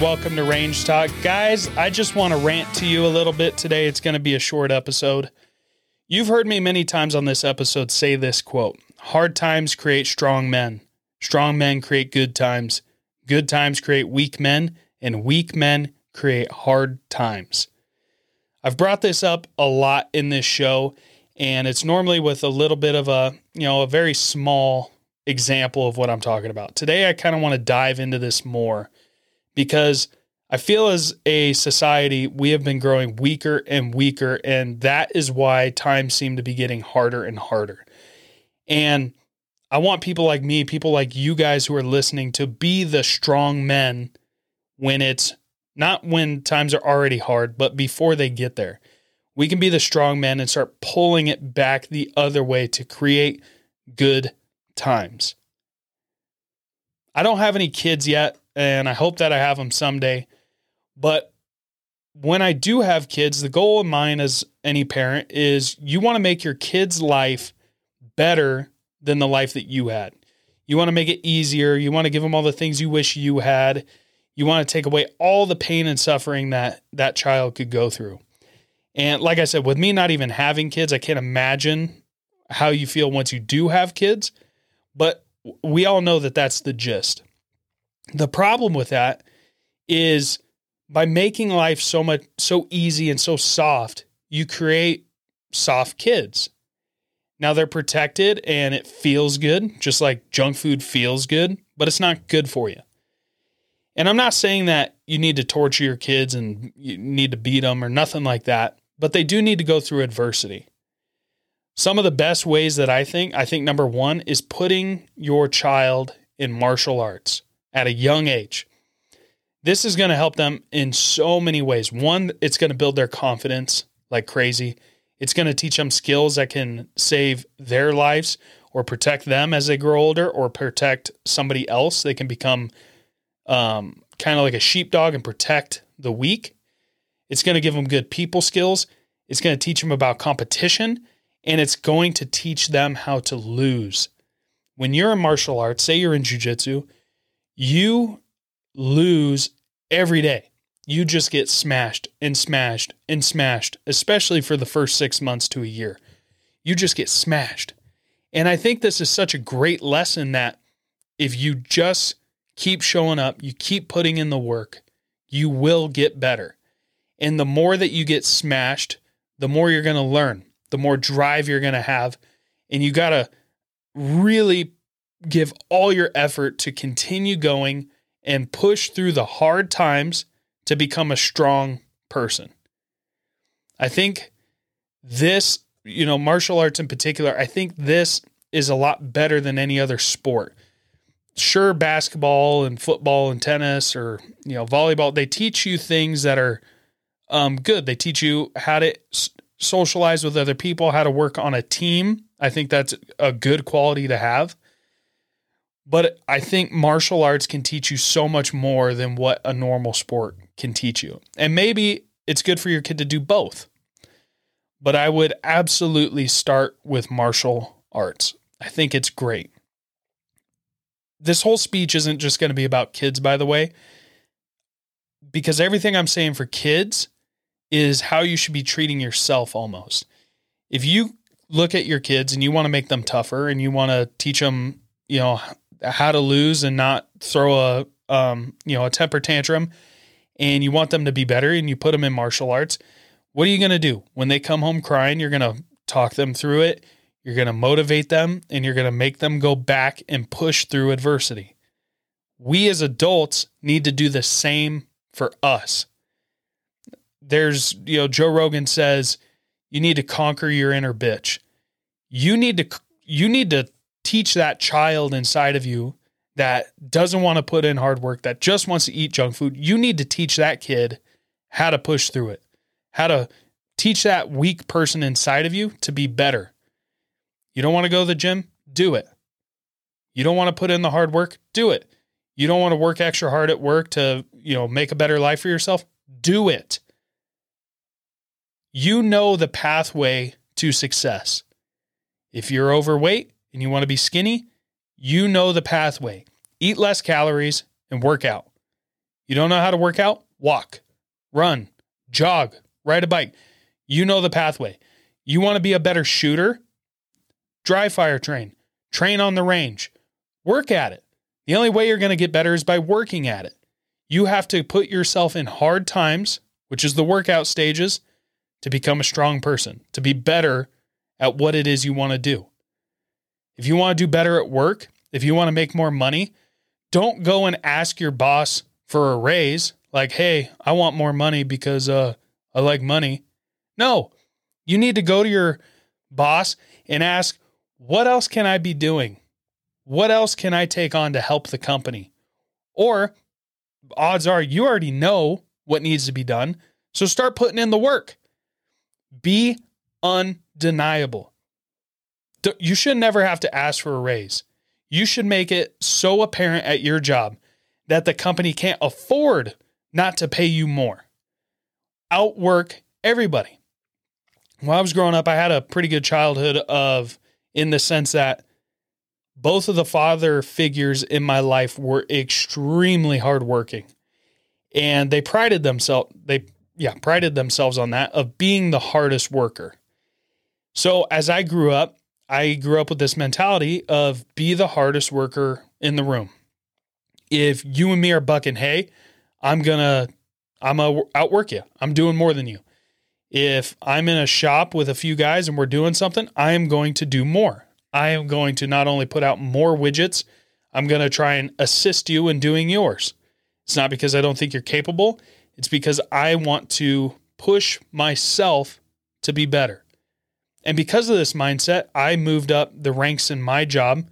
Welcome to Range Talk. Guys, I just want to rant to you a little bit today. It's going to be a short episode. You've heard me many times on this episode say this quote Hard times create strong men, strong men create good times, good times create weak men, and weak men create hard times. I've brought this up a lot in this show, and it's normally with a little bit of a, you know, a very small example of what I'm talking about. Today, I kind of want to dive into this more because I feel as a society, we have been growing weaker and weaker. And that is why times seem to be getting harder and harder. And I want people like me, people like you guys who are listening, to be the strong men when it's not when times are already hard, but before they get there. We can be the strong men and start pulling it back the other way to create good times. I don't have any kids yet and I hope that I have them someday. But when I do have kids, the goal of mine as any parent is you want to make your kid's life better than the life that you had. You want to make it easier. You want to give them all the things you wish you had. You want to take away all the pain and suffering that that child could go through. And like I said, with me not even having kids, I can't imagine how you feel once you do have kids. But we all know that that's the gist. The problem with that is by making life so much so easy and so soft, you create soft kids. Now they're protected and it feels good, just like junk food feels good, but it's not good for you. And I'm not saying that you need to torture your kids and you need to beat them or nothing like that, but they do need to go through adversity. Some of the best ways that I think, I think number one is putting your child in martial arts at a young age. This is going to help them in so many ways. One, it's going to build their confidence like crazy. It's going to teach them skills that can save their lives or protect them as they grow older or protect somebody else. They can become um, kind of like a sheepdog and protect the weak. It's going to give them good people skills. It's going to teach them about competition and it's going to teach them how to lose. When you're in martial arts, say you're in jujitsu, you lose every day. You just get smashed and smashed and smashed, especially for the first six months to a year. You just get smashed. And I think this is such a great lesson that if you just keep showing up, you keep putting in the work, you will get better. And the more that you get smashed, the more you're going to learn, the more drive you're going to have. And you got to really give all your effort to continue going and push through the hard times to become a strong person. I think this, you know, martial arts in particular, I think this is a lot better than any other sport. Sure, basketball and football and tennis or, you know, volleyball, they teach you things that are um, good. They teach you how to socialize with other people, how to work on a team. I think that's a good quality to have. But I think martial arts can teach you so much more than what a normal sport can teach you. And maybe it's good for your kid to do both. But I would absolutely start with martial arts. I think it's great. This whole speech isn't just going to be about kids, by the way, because everything I'm saying for kids is how you should be treating yourself almost. If you look at your kids and you want to make them tougher and you want to teach them, you know, how to lose and not throw a um, you know a temper tantrum and you want them to be better and you put them in martial arts what are you going to do? When they come home crying you're going to talk them through it you're going to motivate them and you're going to make them go back and push through adversity. We as adults need to do the same for us there's you know joe rogan says you need to conquer your inner bitch you need to you need to teach that child inside of you that doesn't want to put in hard work, that just wants to eat junk food, you need to teach that kid how to push through it, how to teach that weak person inside of you to be better. You don't want to go to the gym? Do it. You don't want to put in the hard work? Do it. You don't want to work extra hard at work to, you know, make a better life for yourself? Do it. You know the pathway to success. If you're overweight, and you want to be skinny, you know the pathway. Eat less calories and work out. You don't know how to work out? Walk, run, jog, ride a bike. You know the pathway. You want to be a better shooter? Dry fire train, train on the range, work at it. The only way you're going to get better is by working at it. You have to put yourself in hard times, which is the workout stages, to become a strong person, to be better at what it is you want to do. If you want to do better at work, if you want to make more money, don't go and ask your boss for a raise like, "Hey, I want more money because uh I like money." No. You need to go to your boss and ask, "What else can I be doing? What else can I take on to help the company?" Or odds are you already know what needs to be done, so start putting in the work. Be undeniable. You should never have to ask for a raise. You should make it so apparent at your job that the company can't afford not to pay you more. Outwork everybody. When I was growing up, I had a pretty good childhood of in the sense that both of the father figures in my life were extremely hardworking. And they prided themselves they yeah, prided themselves on that of being the hardest worker. So as I grew up, I grew up with this mentality of be the hardest worker in the room. If you and me are bucking hay, I'm gonna I'm gonna outwork you. I'm doing more than you. If I'm in a shop with a few guys and we're doing something, I am going to do more. I am going to not only put out more widgets, I'm going to try and assist you in doing yours. It's not because I don't think you're capable, it's because I want to push myself to be better. And because of this mindset, I moved up the ranks in my job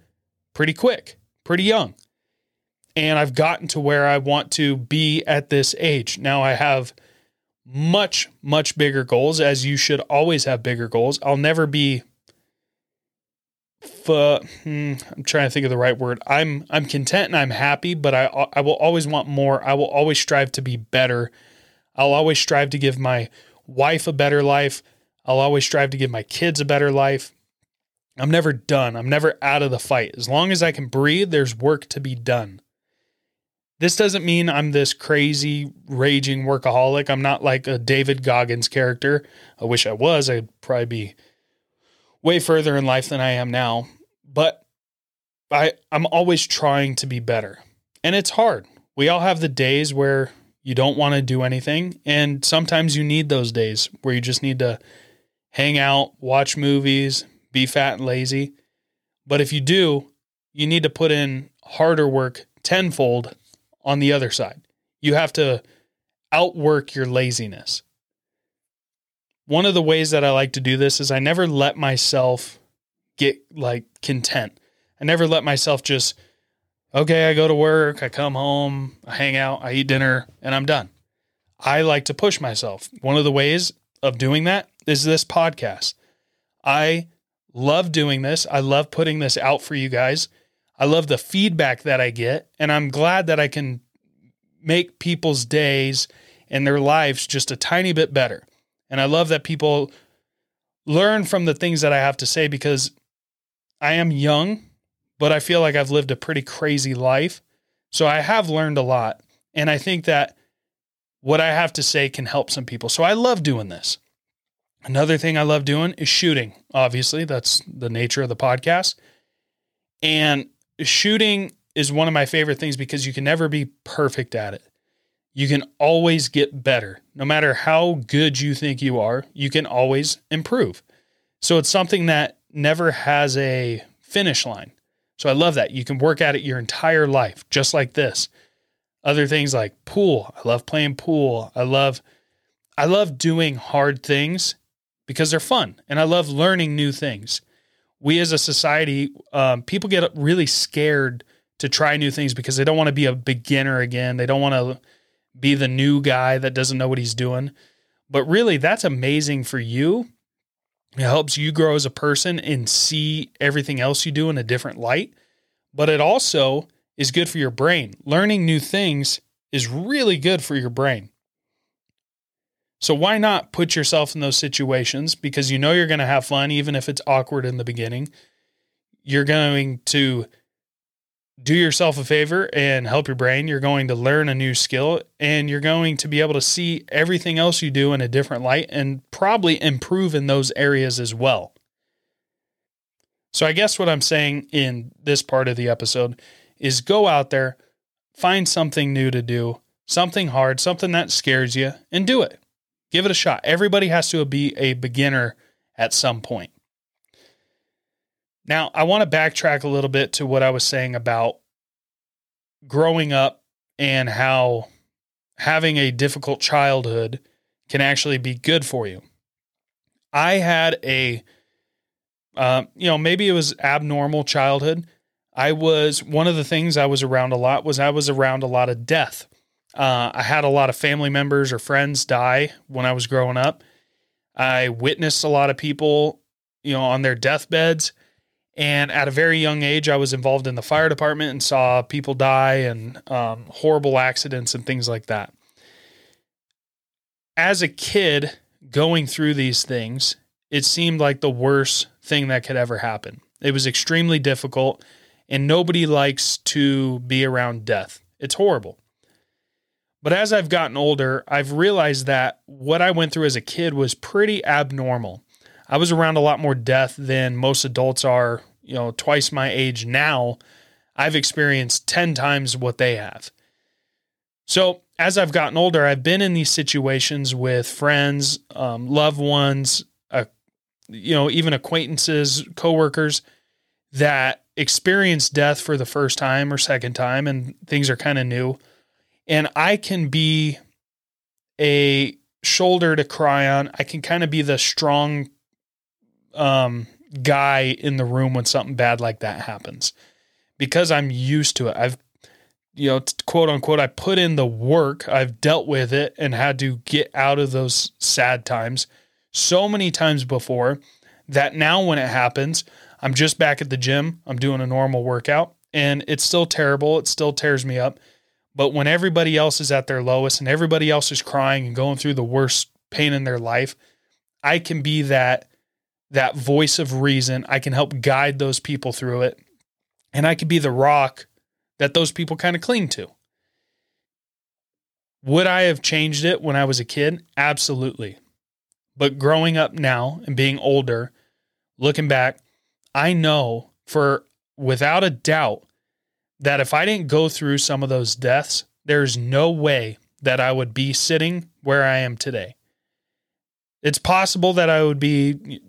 pretty quick, pretty young. And I've gotten to where I want to be at this age. Now I have much, much bigger goals, as you should always have bigger goals. I'll never be hmm, I'm trying to think of the right word. I'm I'm content and I'm happy, but I I will always want more. I will always strive to be better. I'll always strive to give my wife a better life. I'll always strive to give my kids a better life. I'm never done. I'm never out of the fight. As long as I can breathe, there's work to be done. This doesn't mean I'm this crazy, raging workaholic. I'm not like a David Goggins character. I wish I was. I'd probably be way further in life than I am now. But I, I'm always trying to be better. And it's hard. We all have the days where you don't want to do anything. And sometimes you need those days where you just need to hang out, watch movies, be fat and lazy. But if you do, you need to put in harder work tenfold on the other side. You have to outwork your laziness. One of the ways that I like to do this is I never let myself get like content. I never let myself just, okay, I go to work, I come home, I hang out, I eat dinner, and I'm done. I like to push myself. One of the ways of doing that is this podcast. I love doing this. I love putting this out for you guys. I love the feedback that I get, and I'm glad that I can make people's days and their lives just a tiny bit better. And I love that people learn from the things that I have to say because I am young, but I feel like I've lived a pretty crazy life. So I have learned a lot. And I think that what I have to say can help some people. So I love doing this. Another thing I love doing is shooting. Obviously, that's the nature of the podcast. And shooting is one of my favorite things because you can never be perfect at it. You can always get better. No matter how good you think you are, you can always improve. So it's something that never has a finish line. So I love that. You can work at it your entire life, just like this. Other things like pool. I love playing pool. I love I love doing hard things because they're fun and I love learning new things. We as a society, um, people get really scared to try new things because they don't want to be a beginner again. They don't want to be the new guy that doesn't know what he's doing. But really, that's amazing for you. It helps you grow as a person and see everything else you do in a different light. But it also is good for your brain. Learning new things is really good for your brain. So why not put yourself in those situations because you know you're going to have fun even if it's awkward in the beginning. You're going to do yourself a favor and help your brain. You're going to learn a new skill and you're going to be able to see everything else you do in a different light and probably improve in those areas as well. So, I guess what I'm saying in this part of the episode is go out there, find something new to do, something hard, something that scares you, and do it. Give it a shot. Everybody has to be a beginner at some point. Now, I want to backtrack a little bit to what I was saying about growing up and how having a difficult childhood can actually be good for you. I had a, uh, you know, maybe it was abnormal childhood. I was one of the things I was around a lot was I was around a lot of death. Uh, I had a lot of family members or friends die when I was growing up. I witnessed a lot of people, you know, on their deathbeds. And at a very young age, I was involved in the fire department and saw people die and um, horrible accidents and things like that. As a kid going through these things, it seemed like the worst thing that could ever happen. It was extremely difficult, and nobody likes to be around death. It's horrible. But as I've gotten older, I've realized that what I went through as a kid was pretty abnormal. I was around a lot more death than most adults are, you know, twice my age now. I've experienced 10 times what they have. So, as I've gotten older, I've been in these situations with friends, um, loved ones, uh, you know, even acquaintances, coworkers that experience death for the first time or second time, and things are kind of new. And I can be a shoulder to cry on. I can kind of be the strong um, guy in the room when something bad like that happens because I'm used to it. I've, you know, quote unquote, I put in the work, I've dealt with it and had to get out of those sad times so many times before that now when it happens, I'm just back at the gym, I'm doing a normal workout and it's still terrible. It still tears me up. But when everybody else is at their lowest and everybody else is crying and going through the worst pain in their life, I can be that that voice of reason. I can help guide those people through it. And I could be the rock that those people kind of cling to. Would I have changed it when I was a kid? Absolutely. But growing up now and being older, looking back, I know for without a doubt that if I didn't go through some of those deaths, there's no way that I would be sitting where I am today. It's possible that I would be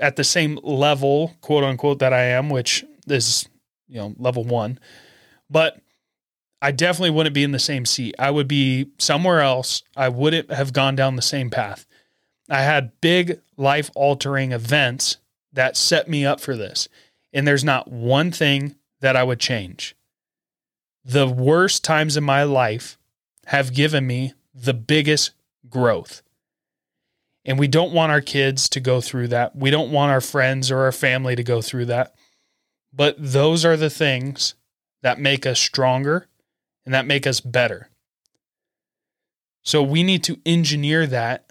at the same level, quote unquote, that I am, which is, you know, level one. But I definitely wouldn't be in the same seat. I would be somewhere else. I wouldn't have gone down the same path. I had big life altering events that set me up for this. And there's not one thing that I would change. The worst times in my life have given me the biggest growth. And we don't want our kids to go through that. We don't want our friends or our family to go through that. But those are the things that make us stronger and that make us better. So we need to engineer that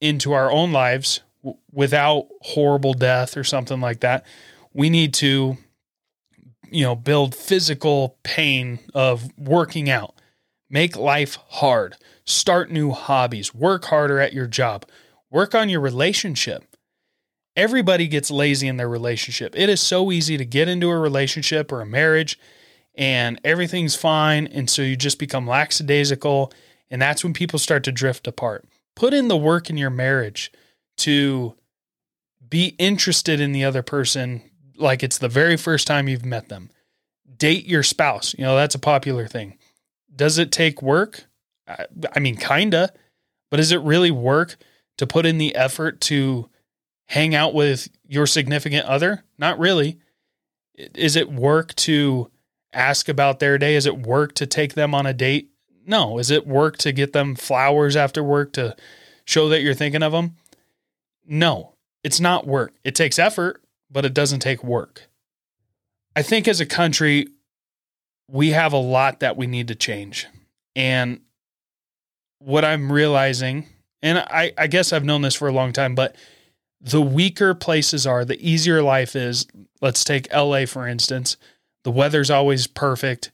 into our own lives without horrible death or something like that. We need to, you know, build physical pain of working out, make life hard, start new hobbies, work harder at your job, Work on your relationship. Everybody gets lazy in their relationship. It is so easy to get into a relationship or a marriage and everything's fine. And so you just become lackadaisical. And that's when people start to drift apart. Put in the work in your marriage to be interested in the other person like it's the very first time you've met them. Date your spouse. You know, that's a popular thing. Does it take work? I, mean, kinda, but is it really work to put in the effort to hang out with your significant other? Not really. Is it work to ask about their day? Is it work to take them on a date? No. Is it work to get them flowers after work to show that you're thinking of them? No, it's not work. It takes effort, but it doesn't take work. I think as a country, we have a lot that we need to change. And what I'm realizing and I, I guess I've known this for a long time, but the weaker places are, the easier life is. Let's take LA, for instance. The weather's always perfect.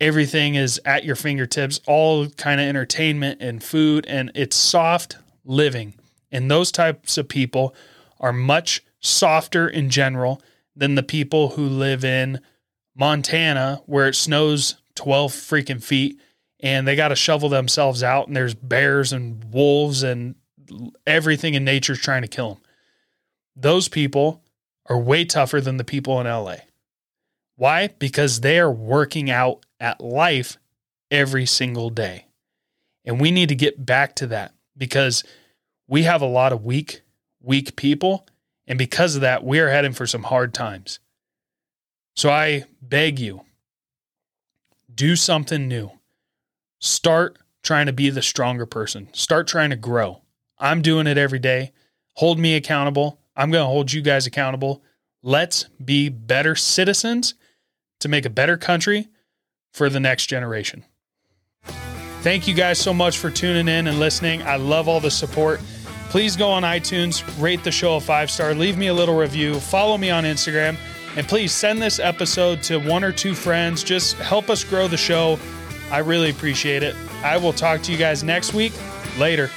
Everything is at your fingertips, all kind of entertainment and food, and it's soft living. And those types of people are much softer in general than the people who live in Montana where it snows 12 freaking feet and they got to shovel themselves out and there's bears and wolves and everything in nature's trying to kill them. Those people are way tougher than the people in LA. Why? Because they are working out at life every single day. And we need to get back to that because we have a lot of weak, weak people. And because of that, we are heading for some hard times. So I beg you, do something new. Start trying to be the stronger person. Start trying to grow. I'm doing it every day. Hold me accountable. I'm going to hold you guys accountable. Let's be better citizens to make a better country for the next generation. Thank you guys so much for tuning in and listening. I love all the support. Please go on iTunes, rate the show a five star, leave me a little review, follow me on Instagram, and please send this episode to one or two friends. Just help us grow the show. I really appreciate it. I will talk to you guys next week. Later.